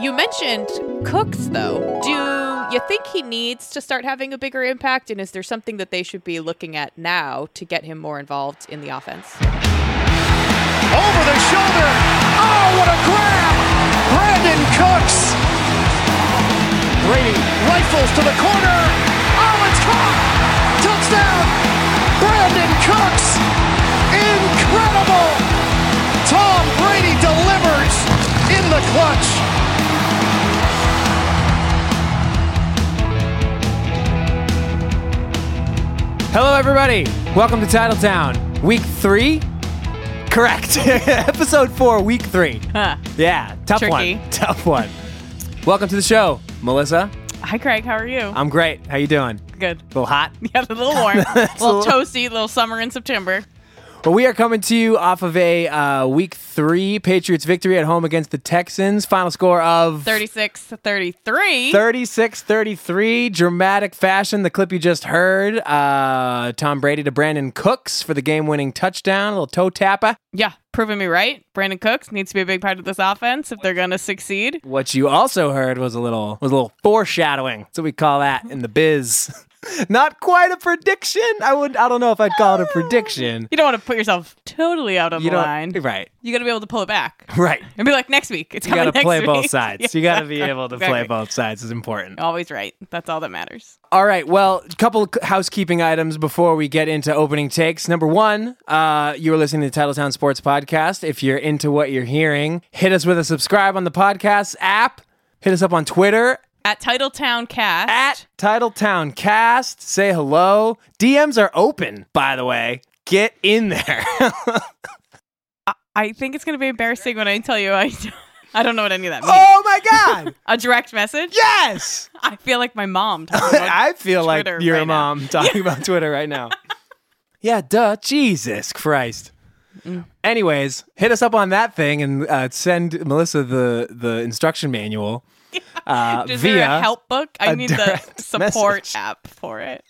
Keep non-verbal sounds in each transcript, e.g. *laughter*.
You mentioned Cooks, though. Do you think he needs to start having a bigger impact? And is there something that they should be looking at now to get him more involved in the offense? Over the shoulder. Oh, what a grab! Brandin Cooks. Brady rifles to the corner. Oh, it's caught! Touchdown! Brandin Cooks. Incredible! Tom Brady delivers in the clutch. Hello, everybody. Welcome to Titletown, week three. Correct. *laughs* *laughs* Episode four, week three. Huh. Yeah, tough Tricky. one. *laughs* Tough one. Welcome to the show, Melissa. Hi, Craig. How are you? I'm great. How you doing? Good. A little hot. Yeah, a little warm. a little toasty, little summer in September. Well, we are coming to you off of a uh, week three Patriots victory at home against the Texans. Final score of 36 33. 36 33. Dramatic fashion. The clip you just heard uh, Tom Brady to Brandin Cooks for the game winning touchdown. A little toe tapper. Yeah, proving me right. Brandin Cooks needs to be a big part of this offense if they're going to succeed. What you also heard was a little was a little foreshadowing. That's what we call that in the biz. *laughs* *laughs* Not quite a prediction. I would I don't know if I'd call it a prediction. You don't want to put yourself totally out of You the don't line. right. You got to be able to pull it back. Right. And be like, next week. It's You coming got to next play week. both *laughs* sides. You got to be able to play exactly. both sides is important. Always right. That's all that matters. All right. Well, a couple of housekeeping items before we get into opening takes. Number one, uh, you are listening to the Titletown Sports Podcast. If you're into what you're hearing, hit us with a subscribe on the podcast app. Hit us up on Twitter At Titletown Cast. at Titletown Cast. Say hello. DMs are open, by the way. Get in there. *laughs* I think it's going to be embarrassing when I tell you I don't, *laughs* I don't know what any of that means. oh my God. *laughs* A direct message? Yes. I feel like my mom talking about I feel Twitter like your right now. mom talking about Twitter right now. yeah, duh. Jesus Christ. Mm. Anyways, hit us up on that thing and uh, send Melissa the the instruction manual uh, Is via. there a help book? I need the *laughs* support message. app for it.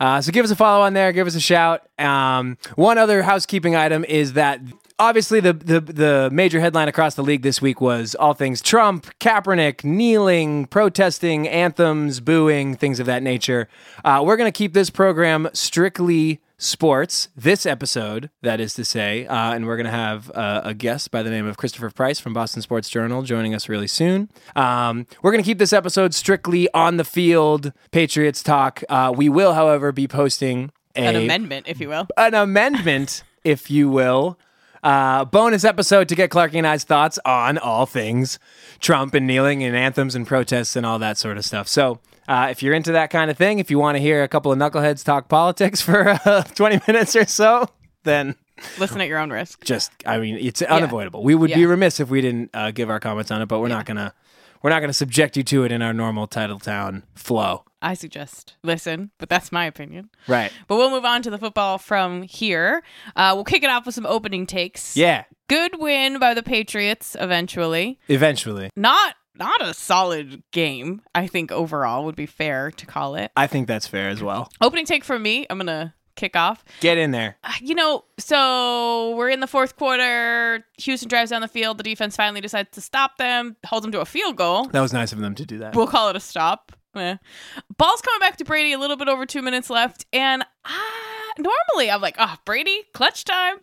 Uh, so give us a follow on there. Give us a shout. Um, one other housekeeping item is that obviously the, the the major headline across the league this week was all things Trump, Kaepernick, kneeling, protesting, anthems, booing, things of that nature. Uh, we're going to keep this program strictly sports this episode that is to say uh, and we're going to have uh, a guest by the name of christopher price from boston sports journal joining us really soon um, we're going to keep this episode strictly on the field patriots talk uh, we will however be posting a, An amendment, if you will. an amendment *laughs* if you will uh, bonus episode to get Clarky and I's thoughts on all things Trump and kneeling and anthems and protests and all that sort of stuff. So, uh, if you're into that kind of thing, if you want to hear a couple of knuckleheads talk politics *laughs* for uh, 20 minutes or so, then Listen at your own risk. just I mean it's unavoidable. We would be remiss if we didn't uh, give our comments on it, but we're not gonna we're not gonna subject you to it in our normal title town flow. I suggest listen, but that's my opinion. Right? But we'll move on to the football from here. Uh, we'll kick it off with some opening takes. Yeah. Good win by the Patriots eventually. Eventually, Not not a solid game, I think overall would be fair to call it. I think that's fair as well. Opening take from me, I'm going to kick off. Get in there. Uh, You know, so we're in the fourth quarter. Houston drives down the field. The defense finally decides to stop them, holds them to a field goal. That was nice of them to do that. We'll call it a stop. Eh. Ball's coming back to Brady, a little bit over two minutes left. And ah, normally I'm like, oh, Brady, clutch time.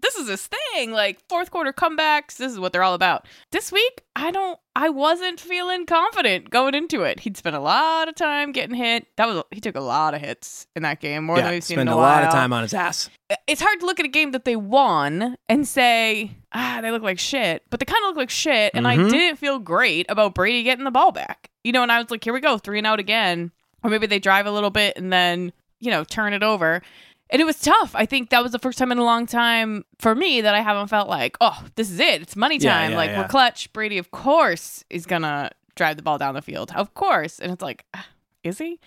Th- this is his thing. Like fourth quarter comebacks. This is what they're all about. This week, I don't, I wasn't feeling confident going into it. He'd spent a lot of time getting hit. That was, he took a lot of hits in that game, more than we've seen in a a, lot of time on his ass. it's hard to look at a game that they won and say, ah, they look like shit, but they kind of look like shit. And I Mhm. didn't feel great about Brady getting the ball back. You know, and I was like, here we go, three and out again. Or maybe they drive a little bit and then, you know, turn it over. And it was tough. I think that was the first time in a long time for me that I haven't felt like, oh, this is it. It's money time. yeah, like, yeah. we're clutch. Brady, of course, is going to drive the ball down the field. Of course. And it's like, ah, is he?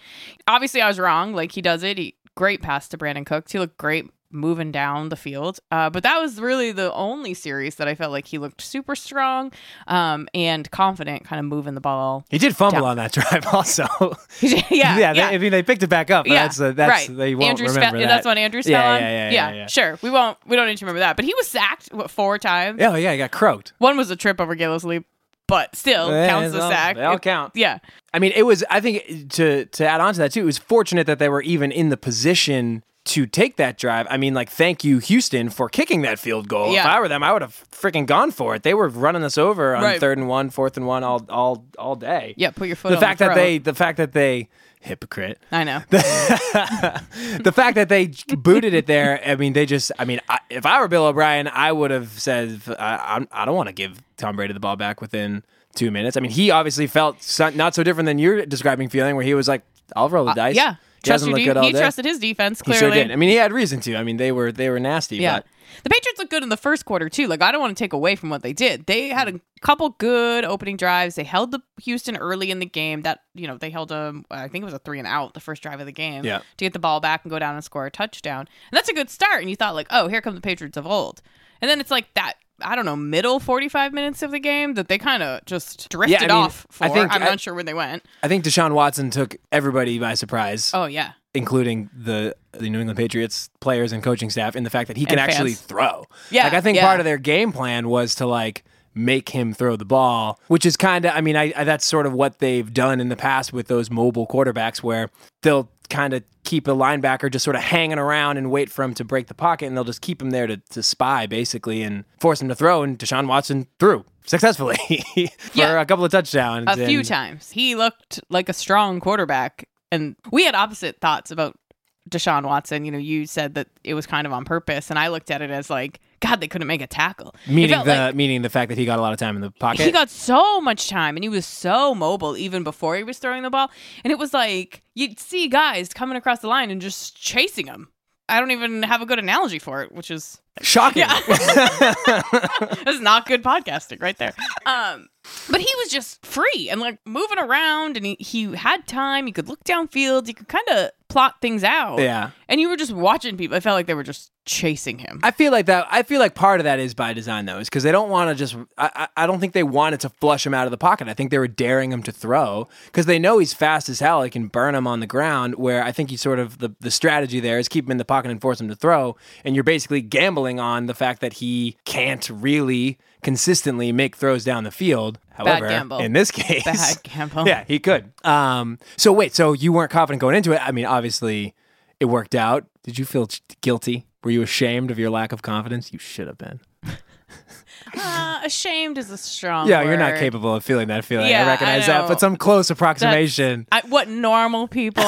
Obviously, I was wrong. Like, he does it. He, great pass to Brandin Cooks. He looked great moving down the field. Uh, but that was really the only series that I felt like he looked super strong um, and confident, kind of moving the ball. He did fumble Down. on that *laughs* drive, also. *laughs* yeah, yeah, *laughs* yeah, they- I mean, they picked it back up. But yeah, that's uh, that's right. they won't Andrews remember that. That's what Andrews Yeah, fell on. yeah, yeah, yeah, yeah. Sure, we won't. We don't need to remember that. But he was sacked what four times. Oh yeah, he got croaked. One was a trip over Gillislee, but still Yeah, counts the all- sack. they all It- count. Yeah. I mean, it was. I think to to add on to that too, it was fortunate that they were even in the position to take that drive. I mean, like, thank you, Houston, for kicking that field goal. If I were them, I would have freaking gone for it. They were running us over on Right. third and one, fourth and one, all all all day. Yeah, put your foot on The fact the that they, the fact that they, hypocrite. I know. *laughs* the fact that they booted it there, I mean, they just, I mean, I, if I were Bill O'Brien, I would have said, I, I don't want to give Tom Brady the ball back within two minutes. I mean, he obviously felt not so different than you're describing feeling, where he was like, I'll roll the dice. Uh, yeah. He de- good all he day. trusted his defense He clearly. sure did. I mean, he had reason to. I mean, they were they were nasty. Yeah. But The Patriots look good in the first quarter too. Like I don't want to take away from what they did. They had a couple good opening drives. They held the Houston early in the game. That you know they held a I think it was a three and out the first drive of the game. Yeah. To get the ball back and go down and score a touchdown. And that's a good start. And you thought like, oh, here come the Patriots of old. And then it's like that. I don't know, middle 45 minutes of the game that they kind of just drifted mean, off for. I think- I'm I- not sure where they went. I think Deshaun Watson took everybody by surprise, Oh, yeah. including the the New England Patriots players and coaching staff, in the fact that he can actually throw. Yeah, like I think yeah. part of their game plan was to like make him throw the ball, which is kind of, I mean, I, I that's sort of what they've done in the past with those mobile quarterbacks, where they'll kind of keep a linebacker just sort of hanging around and wait for him to break the pocket, and they'll just keep him there to, to spy basically and force him to throw. And Deshaun Watson threw successfully *laughs* for Yeah. a couple of touchdowns. a few times. He looked like a strong quarterback, and we had opposite thoughts about Deshaun Watson. You know, you said that it was kind of on purpose, and I looked at it as like, God, they couldn't make a tackle. Meaning the like meaning the fact that he got a lot of time in the pocket. he got so much time, and he was so mobile even before he was throwing the ball, and it was like you'd see guys coming across the line and just chasing him. I don't even have a good analogy for it, which is Shocking. *laughs* That's not good podcasting right there. Um, but he was just free and like moving around, and he, he had time. He could look downfield. He could kind of plot things out. Yeah. And you were just watching people. I felt like they were just chasing him. I feel like that. I feel like part of that is by design, though, is because they don't want to just. I, I I don't think they wanted to flush him out of the pocket. I think they were daring him to throw because they know he's fast as hell. He can burn him on the ground. Where I think he sort of the the strategy there is keep him in the pocket and force him to throw, and you're basically gambling on the fact that he can't really consistently make throws down the field. However, in this *laughs* case, Bad gamble. yeah, he could. Um, so wait, so you weren't confident going into it? I mean, obviously, it worked out. Did you feel guilty? Were you ashamed of your lack of confidence? You should have been. *laughs* Uh, ashamed is a strong. Yeah, you're not capable of feeling that feeling. Yeah, I I recognize that, but some close approximation. I, what normal people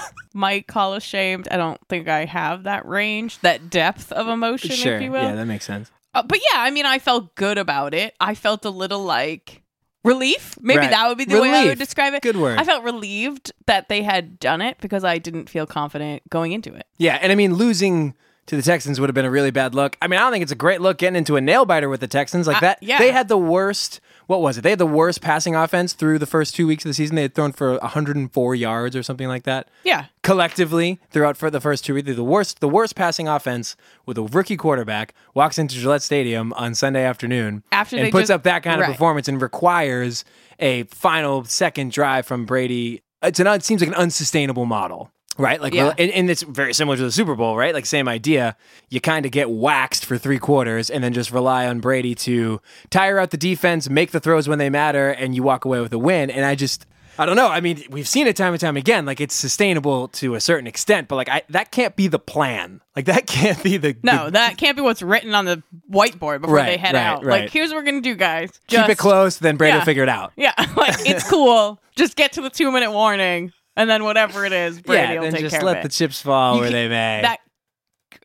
*laughs* might call ashamed. I don't think I have that range, that depth of emotion, Sure. if you will. Yeah, that makes sense. Uh, but yeah, I mean, I felt good about it. I felt a little like relief. Maybe Right. that would be the way I would describe it. Good word. I felt relieved that they had done it because I didn't feel confident going into it. Yeah, and I mean, losing to the Texans would have been a really bad look. I mean, I don't think it's a great look getting into a nail biter with the Texans like Uh, that. yeah. They had the worst. What was it? They had the worst passing offense through the first two weeks of the season. They had thrown for 104 yards or something like that. Yeah. collectively throughout for the first two weeks. The worst, the worst passing offense with a rookie quarterback walks into Gillette Stadium on Sunday afternoon After and puts just- up that kind of right. performance and requires a final second drive from Brady. It's an it seems like an unsustainable model. Right, like, Yeah. and, and it's very similar to the Super Bowl, right? Like, same idea. You kind of get waxed for three quarters, and then just rely on Brady to tire out the defense, make the throws when they matter, and you walk away with a win. And I just, I don't know. I mean, we've seen it time and time again. Like, it's sustainable to a certain extent, but like, I, that can't be the plan. Like, that *laughs* can't be the No, the- that can't be what's written on the whiteboard before Right, they head right, out. right. Like, here's what we're gonna do, guys. keep it close. Then Brady will figure it out. Yeah, *laughs* like it's cool. Just get to the two minute warning, and then whatever it is, Brady yeah, will take just care let of it. Just let the chips fall You where they may. that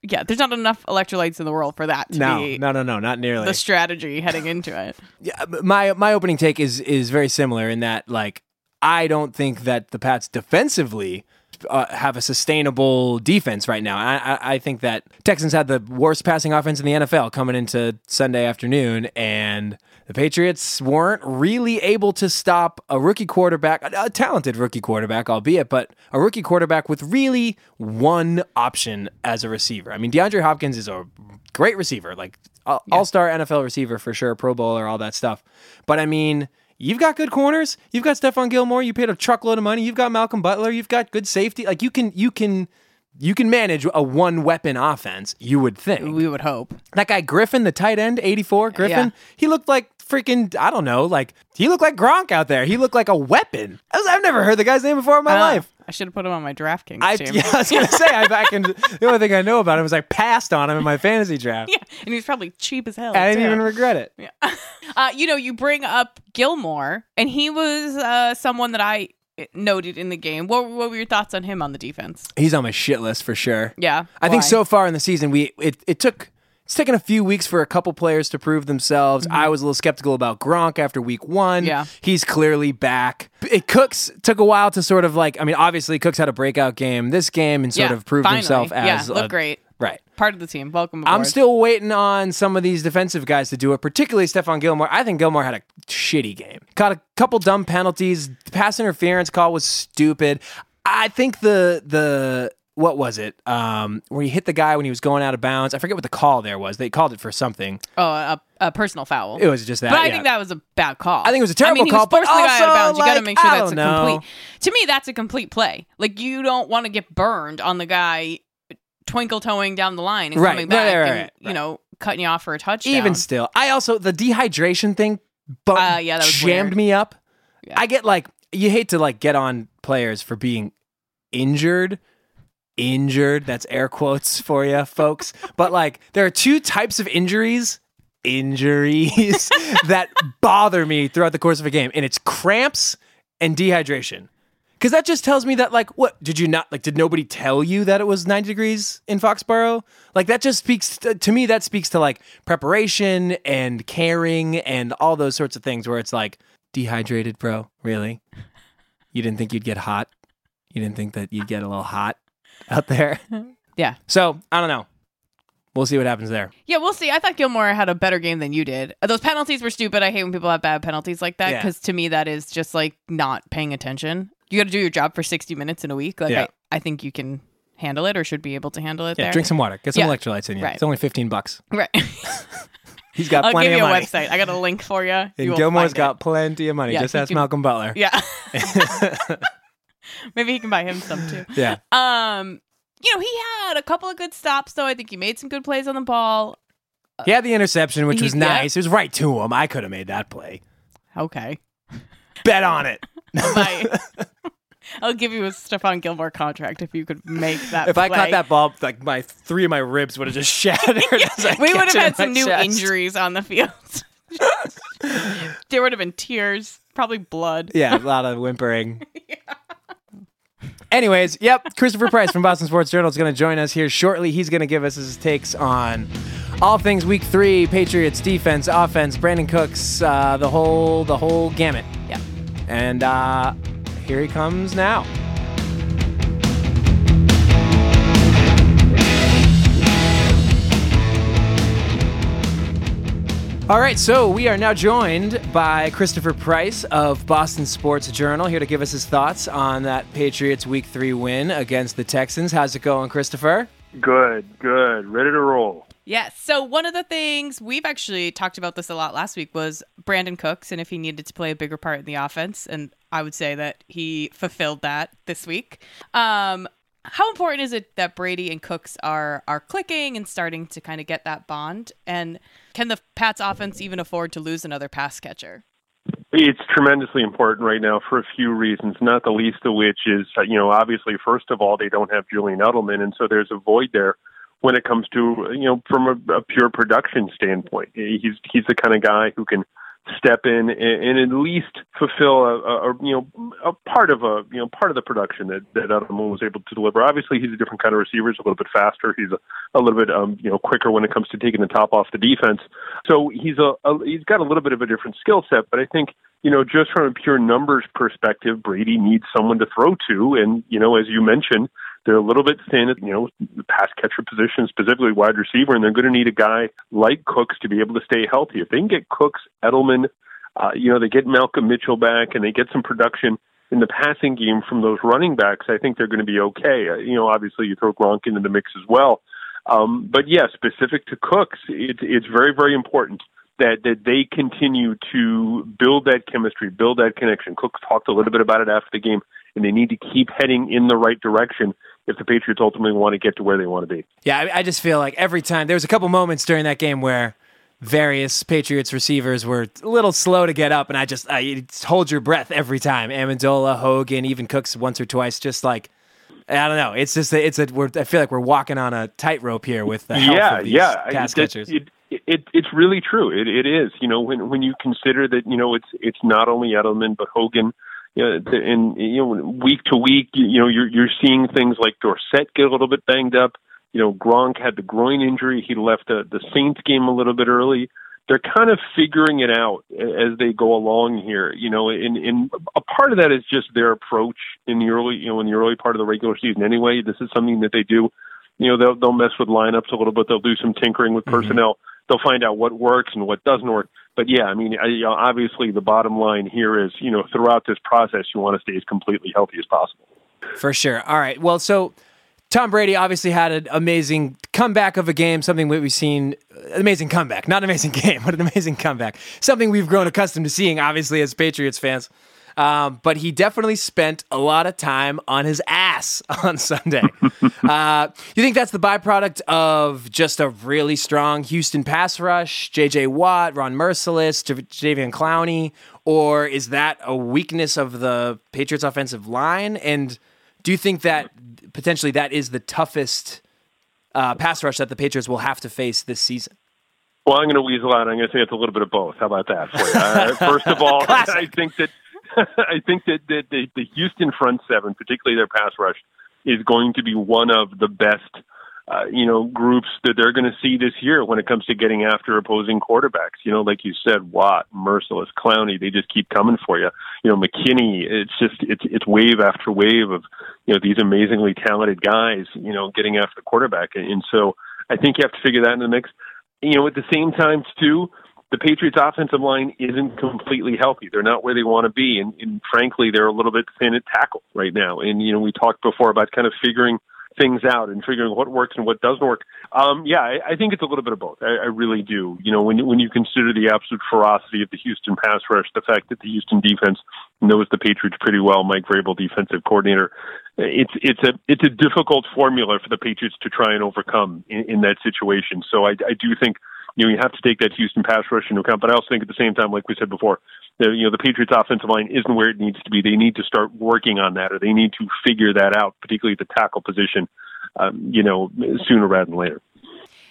yeah, there's not enough electrolytes in the world for that to no, be no, no, no, not nearly. the strategy heading into it. *laughs* Yeah, but my my opening take is is very similar in that like I don't think that the Pats defensively uh, have a sustainable defense right now. I, I I think that Texans had the worst passing offense in the NFL coming into Sunday afternoon, and the Patriots weren't really able to stop a rookie quarterback, a, a talented rookie quarterback, albeit, but a rookie quarterback with really one option as a receiver. I mean, DeAndre Hopkins is a great receiver, like all star NFL receiver for sure, Pro Bowler, all that stuff. But I mean, you've got good corners. You've got Stephon Gilmore. You paid a truckload of money. You've got Malcolm Butler. You've got good safety. Like you can, you can, you can manage a one weapon offense. You would think We would hope. that guy Griffin, the tight end, eighty four Griffin. Yeah. He looked like freaking I don't know, like he looked like Gronk out there. He looked like a weapon. I was, I've never heard the guy's name before in my Ah, life. I should have put him on my DraftKings I, *laughs* team. yeah, I was gonna say I, I can. The only thing I know about him is I passed on him in my fantasy draft. *laughs* Yeah, and he's probably cheap as hell. I didn't too. even regret it. Yeah. *laughs* uh, you know, you bring up Gilmore, and he was uh, someone that I noted in the game. What, what were your thoughts on him on the defense? He's on my shit list for sure. Yeah, I think so far in the season, we it, it took it's taken a few weeks for a couple players to prove themselves. I was a little skeptical about Gronk after week one. Mm-hmm. Yeah. he's clearly back. It Cooks took a while to sort of like. I mean, obviously Cooks had a breakout game this game and sort Yeah, of proved finally. himself as yeah, look a- great. Part of the team. Welcome aboard. I'm still waiting on some of these defensive guys to do it, particularly Stephon Gilmore. I think Gilmore had a shitty game. Caught a couple dumb penalties. The Pass interference call was stupid. I think the the what was it? Um, where he hit the guy when he was going out of bounds. I forget what the call there was. They called it for something. Oh, a, a personal foul. It was just that. but I yeah. think that was a bad call. I think it was a terrible mean, he call, but guy out of also, bounds. You got to make sure that's a know. complete. To me, that's a complete play. Like you don't want to get burned on the guy twinkle toeing down the line and Right, coming back right, right, and you know cutting you off for a touchdown. Even still, I also the dehydration thing, but Uh, yeah, that jammed weird. me up. Yeah. I get like you hate to like get on players for being injured. Injured, that's air quotes for you folks. *laughs* But like there are two types of injuries, injuries *laughs* that bother me throughout the course of a game, and it's cramps and dehydration. Because that just tells me that, like, what did you not like? Did nobody tell you that it was 90 degrees in Foxborough? Like, that just speaks to, to me. That speaks to like preparation and caring and all those sorts of things. Where it's like dehydrated, bro. Really? You didn't think you'd get hot? You didn't think that you'd get a little hot out there? *laughs* Yeah. So I don't know. We'll see what happens there. Yeah, we'll see. I thought Gilmore had a better game than you did. Those penalties were stupid. I hate when people have bad penalties like that Yeah. because to me that is just like not paying attention. You got to do your job for 60 minutes in a week. Like Yeah. I, I think you can handle it or should be able to handle it Yeah, there. drink some water. Get some Yeah. electrolytes in you. Right. It's only 15 bucks. Right. *laughs* *laughs* He's got I'll plenty give you of a website. I got a link for you. And you Gilmore's got plenty of money. Yeah, Just ask can- Malcolm Butler. Yeah. *laughs* Maybe he can buy him some too. yeah. Um, you know, he had a couple of good stops though. I think he made some good plays on the ball. He had the interception, which He- was yeah. nice. It was right to him. I could have made that play. Okay. Bet on it. Bye. *laughs* I'll give you a Stephon Gilmore contract if you could make that. if I caught that ball, like my three of my ribs would have just *laughs* shattered. I *laughs* we would have had some new chest. injuries on the field. there would have been tears, probably blood. Yeah, a lot of whimpering. Anyways, yep, Christopher Price from Boston Sports Journal is going to join us here shortly. He's going to give us his takes on all things Week Three, Patriots defense, offense, Brandin Cooks, uh, the whole the whole gamut. Yeah. And uh, here he comes now. All right, so we are now joined by Christopher Price of Boston Sports Journal here to give us his thoughts on that Patriots Week 3 win against the Texans. How's it going, Christopher? Good, good. Ready to roll. Yes. So one of the things we've actually talked about this a lot last week was Brandin Cooks and if he needed to play a bigger part in the offense, and I would say that he fulfilled that this week. Um, how important is it that Brady and Cooks are are clicking and starting to kind of get that bond? And can the Pats offense even afford to lose another pass catcher? It's tremendously important right now for a few reasons, not the least of which is, uh, you know, obviously, first of all, they don't have Julian Edelman, and so there's a void there when it comes to, you know, from a, a pure production standpoint. He's he's the kind of guy who can step in and, and at least fulfill a, a, a you know a part of a you know part of the production that that Edelman was able to deliver. Obviously, he's a different kind of receiver. He's a little bit faster. He's a, a little bit um you know quicker when it comes to taking the top off the defense. So he's a, a he's got a little bit of a different skill set. But I think you know just from a pure numbers perspective, Brady needs someone to throw to, and you know as you mentioned. They're a little bit thin at, you know, the pass catcher position, specifically wide receiver, and they're going to need a guy like Cooks to be able to stay healthy. If they can get Cooks, Edelman, uh, you know, they get Malcolm Mitchell back and they get some production in the passing game from those running backs, I think they're going to be okay. Uh, you know, obviously you throw Gronk into the mix as well. Um, but yeah, specific to Cooks, it, it's very, very important that, that they continue to build that chemistry, build that connection. Cooks talked a little bit about it after the game, and they need to keep heading in the right direction if the Patriots ultimately want to get to where they want to be. Yeah, I, I just feel like every time there was a couple moments during that game where various Patriots receivers were a little slow to get up, and I just I hold your breath every time. Amendola, Hogan, even Cooks once or twice, just like I don't know. It's just a, it's a we're, I feel like we're walking on a tightrope here with the health yeah, of these yeah. pass it, catchers. It, it, it, it's really true. It, it is. You know, when when you consider that, you know, it's it's not only Edelman but Hogan. You know, the- and you know, week to week, you, you know, you're you're seeing things like Dorsett get a little bit banged up. You know, Gronk had the groin injury. He left the the Saints game a little bit early. They're kind of figuring it out as they go along here. You know, and, and a part of that is just their approach in the early, you know, in the early part of the regular season. Anyway, this is something that they do you know they'll they'll mess with lineups a little bit. They'll do some tinkering with mm-hmm. personnel. They'll find out what works and what doesn't work. But yeah, I mean, I, you know, obviously the bottom line here is you know throughout this process you want to stay as completely healthy as possible. For sure. All right. Well, so Tom Brady obviously had an amazing comeback of a game, something we've seen, uh, amazing comeback, not an amazing *laughs* game, but an amazing comeback. Something we've grown accustomed to seeing, obviously, as Patriots fans. Um, but he definitely spent a lot of time on his ass *laughs* on Sunday. *laughs* uh, you think that's the byproduct of just a really strong Houston pass rush, J.J. Watt, Ron Mercilus, J- Jadeveon Clowney, or is that a weakness of the Patriots' offensive line? And do you think that potentially that is the toughest uh, pass rush that the Patriots will have to face this season? Well, I'm going to weasel out. I'm going to say it's a little bit of both. How about that for you? Uh, *laughs* first of all, Classic. I think that *laughs* I think that, that the, the Houston front seven, particularly their pass rush, is going to be one of the best, uh, you know, groups that they're going to see this year when it comes to getting after opposing quarterbacks. You know, like you said, Watt, Mercilus, Clowney, they just keep coming for you. You know, McKinney, it's just it's it's wave after wave of you know these amazingly talented guys. You know, getting after the quarterback, and so I think you have to figure that in the mix. You know, at the same time too the Patriots' offensive line isn't completely healthy. They're not where they want to be, and, and frankly, they're a little bit thin at tackle right now. And you know, we talked before about kind of figuring things out and figuring what works and what doesn't work. Um, yeah, I, I think it's a little bit of both. I, I really do. You know, when when you consider the absolute ferocity of the Houston pass rush, the fact that the Houston defense knows the Patriots pretty well, Mike Vrabel, defensive coordinator, it's it's a it's a difficult formula for the Patriots to try and overcome in, in that situation. So I, I do think you know, you have to take that Houston pass rush into account. But I also think at the same time, like we said before, the, you know, the Patriots offensive line isn't where it needs to be. They need to start working on that, or they need to figure that out, particularly the tackle position, um, you know, sooner rather than later.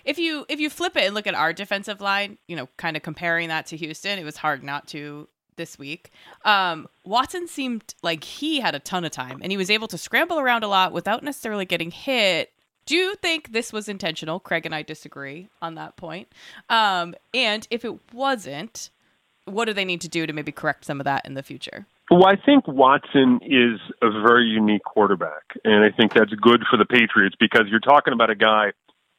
if you if you flip it and look at our defensive line, you know, kind of comparing that to Houston, it was hard not to this week. Um, Watson seemed like he had a ton of time and he was able to scramble around a lot without necessarily getting hit. Do you think this was intentional? Craig and I disagree on that point. Um, and if it wasn't, what do they need to do to maybe correct some of that in the future? Well, I think Watson is a very unique quarterback, and I think that's good for the Patriots because you're talking about a guy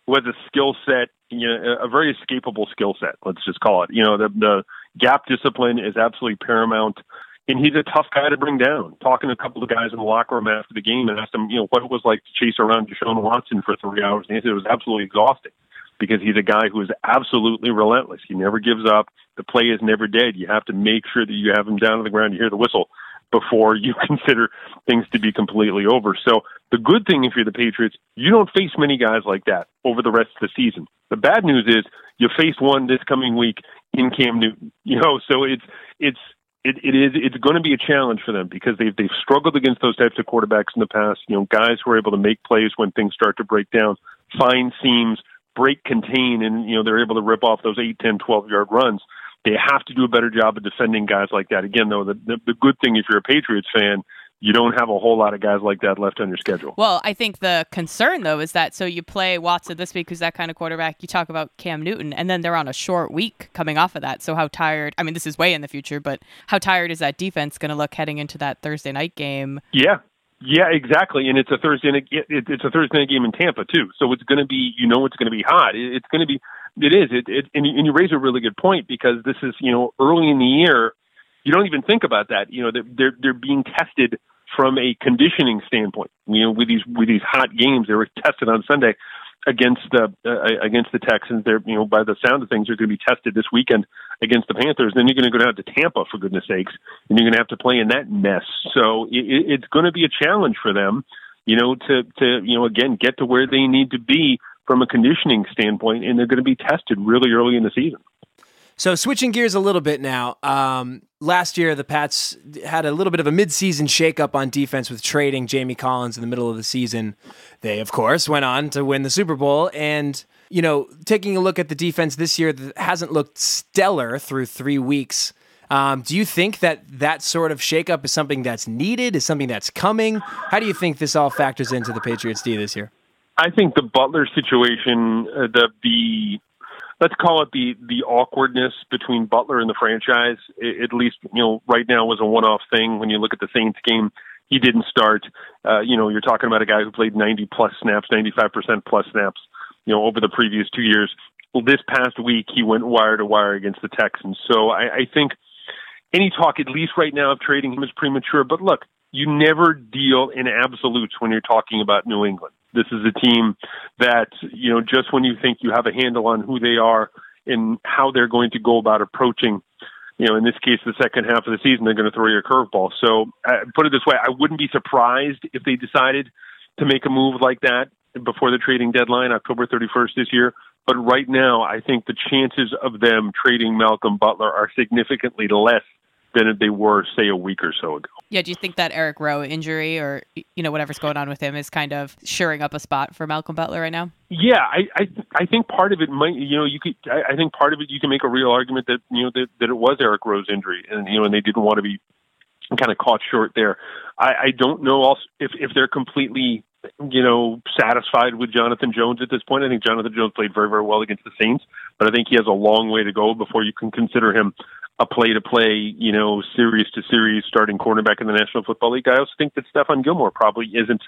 who has a skill set, you know, a very escapable skill set. Let's just call it. You know, the the gap discipline is absolutely paramount, and he's a tough guy to bring down. Talking to a couple of guys in the locker room after the game and asked them, you know, what it was like to chase around Deshaun Watson for three hours, and he said it was absolutely exhausting because he's a guy who is absolutely relentless. He never gives up. The play is never dead. You have to make sure that you have him down to the ground. You hear the whistle before you *laughs* consider things to be completely over. So the good thing if you're the Patriots, you don't face many guys like that over the rest of the season. The bad news is you face one this coming week in Cam Newton. *laughs* You know, so it's it's it, it is it's going to be a challenge for them because they've they've struggled against those types of quarterbacks in the past. You know, guys who are able to make plays when things start to break down, find seams, break contain, and you know they're able to rip off those eight, ten, twelve yard runs. They have to do a better job of defending guys like that. Again, though, the, the, the good thing if you're a Patriots fan, you don't have a whole lot of guys like that left on your schedule. Well, I think the concern though is that so you play Watson this week, who's that kind of quarterback. You talk about Cam Newton, and then they're on a short week coming off of that. So how tired? I mean, this is way in the future, but how tired is that defense going to look heading into that Thursday night game? Yeah, yeah, exactly. And it's a Thursday night. It's a Thursday night game in Tampa too, so it's going to be. You know, it's going to be hot. It's going to be. It is. It, it and, you, and you raise a really good point because this is you know early in the year. You don't even think about that. You know, they're they're, they're being tested from a conditioning standpoint. You know, with these with these hot games, they were tested on Sunday against the uh, against the Texans. They're you know by the sound of things, they're going to be tested this weekend against the Panthers. Then you're going to go down to Tampa for goodness sakes, and you're going to have to play in that mess. So it, it- it's going to be a challenge for them. You know, to to you know again get to where they need to be from a conditioning standpoint, and they're going to be tested really early in the season. So switching gears a little bit now. Um, last year, the Pats had a little bit of a midseason shakeup on defense with trading Jamie Collins in the middle of the season. They, of course, went on to win the Super Bowl. And, you know, taking a look at the defense this year that hasn't looked stellar through three weeks. Um, do you think that that sort of shakeup is something that's needed? Is something that's coming? How do you think this all factors into the Patriots' D this year? I think the Butler situation, uh, the the let's call it the the awkwardness between Butler and the franchise. It, at least you know right now was a one off thing. When you look at the Saints game, he didn't start. Uh, you know, you're talking about a guy who played 90 plus snaps, 95 percent plus snaps. You know, over the previous two years. Well, this past week he went wire to wire against the Texans. So I, I think any talk, at least right now, of trading him is premature. But look, you never deal in absolutes when you're talking about New England. This is a team that, you know, just when you think you have a handle on who they are and how they're going to go about approaching, you know, in this case, the second half of the season, they're going to throw you a curveball. So, uh, put it this way, I wouldn't be surprised if they decided to make a move like that before the trading deadline, October 31st this year. But right now, I think the chances of them trading Malcolm Butler are significantly less than they were, say, a week or so ago. Yeah, do you think that Eric Rowe injury or you know whatever's going on with him is kind of shoring up a spot for Malcolm Butler right now? Yeah, I I, I think part of it might you know you could I, I think part of it you can make a real argument that you know that, that it was Eric Rowe's injury and you know and they didn't want to be kind of caught short there. I, I don't know also if if they're completely you know satisfied with Jonathan Jones at this point. I think Jonathan Jones played very very well against the Saints, but I think he has a long way to go before you can consider him a play to play, you know, series to series starting cornerback in the National Football League. I also think that Stephon Gilmore probably isn't,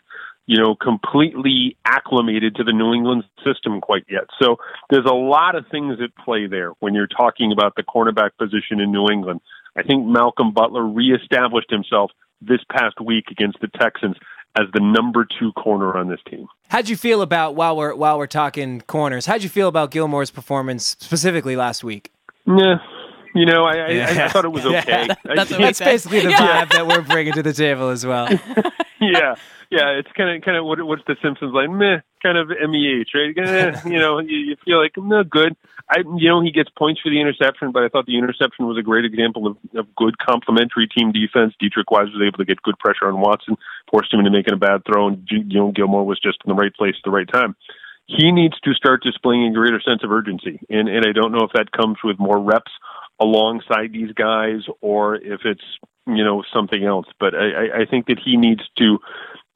you know, completely acclimated to the New England system quite yet. So there's a lot of things at play there when you're talking about the cornerback position in New England. I think Malcolm Butler reestablished himself this past week against the Texans as the number two corner on this team. How'd you feel about while we're while we're talking corners? How'd you feel about Gilmore's performance specifically last week? Yeah, you know, I, yeah. I, I, thought it was okay. Yeah, *laughs* that's, that's basically the yeah. vibe that we're bringing to the table as well. *laughs* *laughs* yeah, yeah, it's kind of kind of what what's the Simpsons like? Meh, kind of meh, right? Eh, *laughs* you know, you, you feel like no good. I, you know, he gets points for the interception, but I thought the interception was a great example of, of good complementary team defense. Deatrich Wise was able to get good pressure on Watson, forced him into making a bad throw, and you know Gilmore was just in the right place at the right time he needs to start displaying a greater sense of urgency. And and I don't know if that comes with more reps alongside these guys or if it's you know something else. But I, I think that he needs to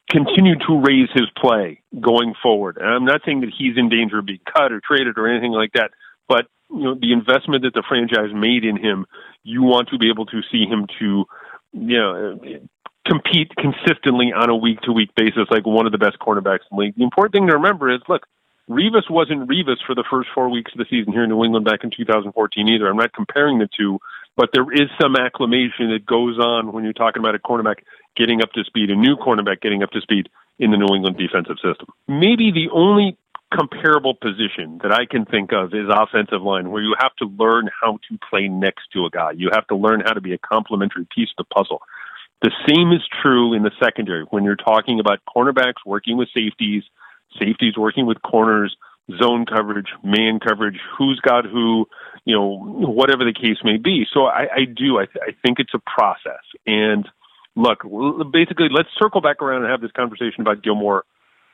continue to raise his play going forward. And I'm not saying that he's in danger of being cut or traded or anything like that, but you know the investment that the franchise made in him, you want to be able to see him to you know compete consistently on a week to week basis like one of the best cornerbacks in the league. The important thing to remember is look, Revis wasn't Revis for the first four weeks of the season here in New England back in 2014 either. I'm not comparing the two, but there is some acclimation that goes on when you're talking about a cornerback getting up to speed, a new cornerback getting up to speed in the New England defensive system. Maybe the only comparable position that I can think of is offensive line, where you have to learn how to play next to a guy. You have to learn how to be a complementary piece of the puzzle. The same is true in the secondary when you're talking about cornerbacks working with safeties – safeties working with corners, zone coverage, man coverage, who's got who, you know, whatever the case may be. So I, I do. I, th- I think it's a process. And look, basically, let's circle back around and have this conversation about Gilmore.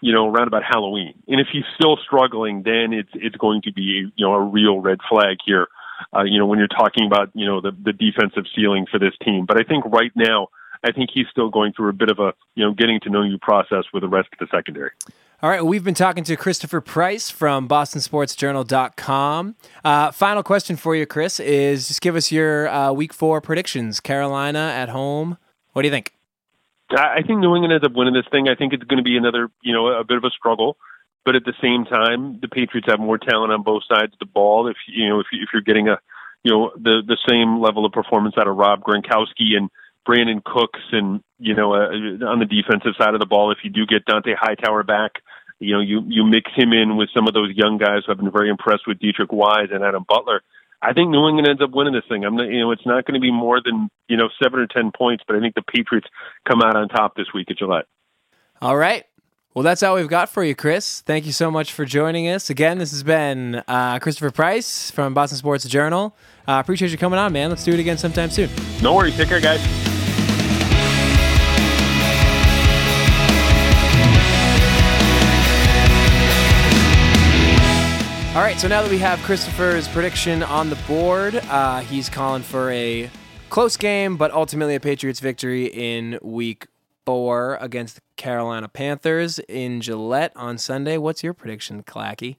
You know, around about Halloween, and if he's still struggling, then it's it's going to be you know a real red flag here. Uh, you know, when you're talking about you know the the defensive ceiling for this team. But I think right now, I think he's still going through a bit of a you know getting to know you process with the rest of the secondary. All right, we've been talking to Christopher Price from BostonSportsJournal.com. Uh, final question for you, Chris, is just give us your uh, Week Four predictions. Carolina at home. What do you think? I think New England ends up winning this thing. I think it's going to be another, you know, a bit of a struggle. But at the same time, the Patriots have more talent on both sides of the ball. If you know, if, if you're getting a, you know, the the same level of performance out of Rob Gronkowski and Brandin Cooks, and you know, uh, on the defensive side of the ball, if you do get Dont'a Hightower back, you know, you you mix him in with some of those young guys who have been very impressed with Deatrich Wise and Adam Butler. I think New England ends up winning this thing. I'm not, you know, it's not going to be more than you know seven or ten points, but I think the Patriots come out on top this week at Gillette. All right. Well, that's all we've got for you, Chris. Thank you so much for joining us. Again, this has been uh, Christopher Price from Boston Sports Journal. Uh, appreciate you coming on, man. Let's do it again sometime soon. No worries. Take care, guys. All right, so now that we have Christopher's prediction on the board, uh, he's calling for a close game, but ultimately a Patriots victory in week four against the Carolina Panthers in Gillette on Sunday. What's your prediction, Clacky?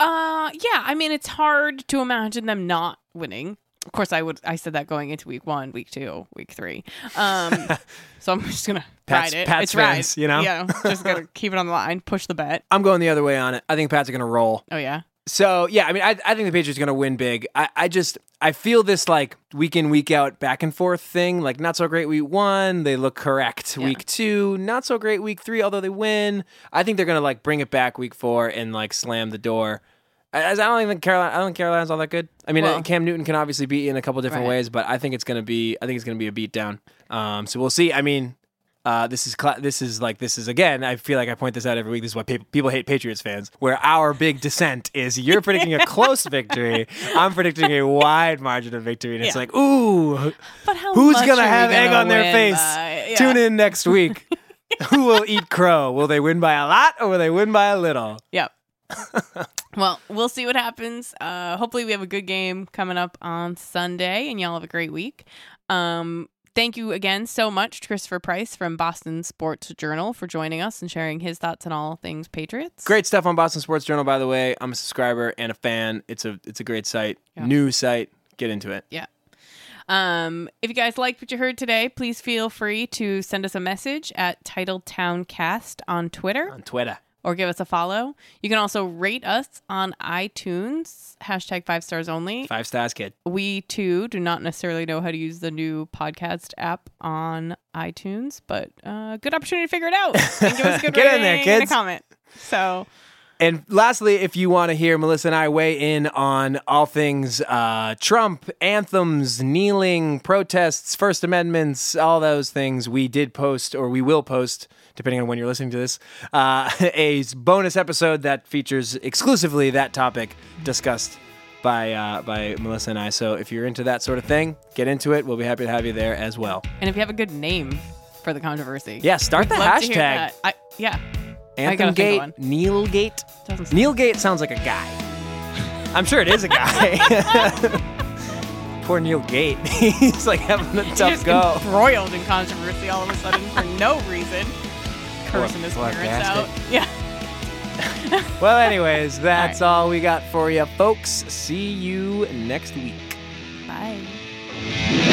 Uh, yeah. I mean, it's hard to imagine them not winning. Of course, I would. I said that going into week one, week two, week three. Um, *laughs* so I'm just gonna Pats- ride it. Pats it's ride, fans, you know? Yeah, just gonna keep it on the line, push the bet. *laughs* I'm going the other way on it. I think Pats are going to roll. Oh yeah, So yeah, I mean, I, I think the Patriots are going to win big. I, I just I feel this like week in week out back and forth thing. Like not so great week one, they look correct. Yeah. Week two, not so great week three, although they win. I think they're going to like bring it back week four and like slam the door. As I don't even think Carolina. I don't think Carolina's all that good. I mean, Well- Cam Newton can obviously beat you in a couple different Right. ways, but I think it's going to be. I think it's going to be a beatdown. Um, so we'll see. I mean, uh, this is cla this is like this is again. I feel like I point this out every week. This is why people hate Patriots fans. Where our big dissent is, you're predicting a *laughs* close victory. I'm predicting a wide margin of victory, and it's like, ooh, but how who's gonna have egg gonna on their face? by? Yeah. Tune in next week. *laughs* Who will eat crow? Will they win by a lot or will they win by a little? Yep. *laughs* well, we'll see what happens. Uh, hopefully, we have a good game coming up on Sunday, and y'all have a great week. Um, thank you again so much, to Christopher Price from Boston Sports Journal, for joining us and sharing his thoughts on all things Patriots. Great stuff on Boston Sports Journal, by the way. I'm a subscriber and a fan. It's a it's a great site. Yeah. New site. Get into it. Yeah. Um, if you guys liked what you heard today, please feel free to send us a message at TitletownCast on Twitter On Twitter. Or give us a follow. You can also rate us on iTunes, hashtag five stars only. Five stars, kid. We too do not necessarily know how to use the new podcast app on iTunes, but uh, good opportunity to figure it out. *laughs* And give us a good Get in there, rating and a comment. So And lastly, if you want to hear Melissa and I weigh in on all things uh, Trump, anthems, kneeling, protests, First Amendments, all those things, we did post, or we will post, depending on when you're listening to this, uh, *laughs* a bonus episode that features exclusively that topic discussed by uh, by Melissa and I. So if you're into that sort of thing, get into it. We'll be happy to have you there as well. and if you have a good name for the controversy. Yeah, start the hashtag. I, yeah. Anthem Gate. Neil Gate. Neil Gate sounds like a guy. I'm sure it is a guy. *laughs* Poor Neil Gate. *laughs* He's like having a tough just go. embroiled in controversy all of a sudden for no *laughs* reason. Cursing his parents out. Yeah. Well, anyways, that's All all we got for you, folks. See you next week. Bye.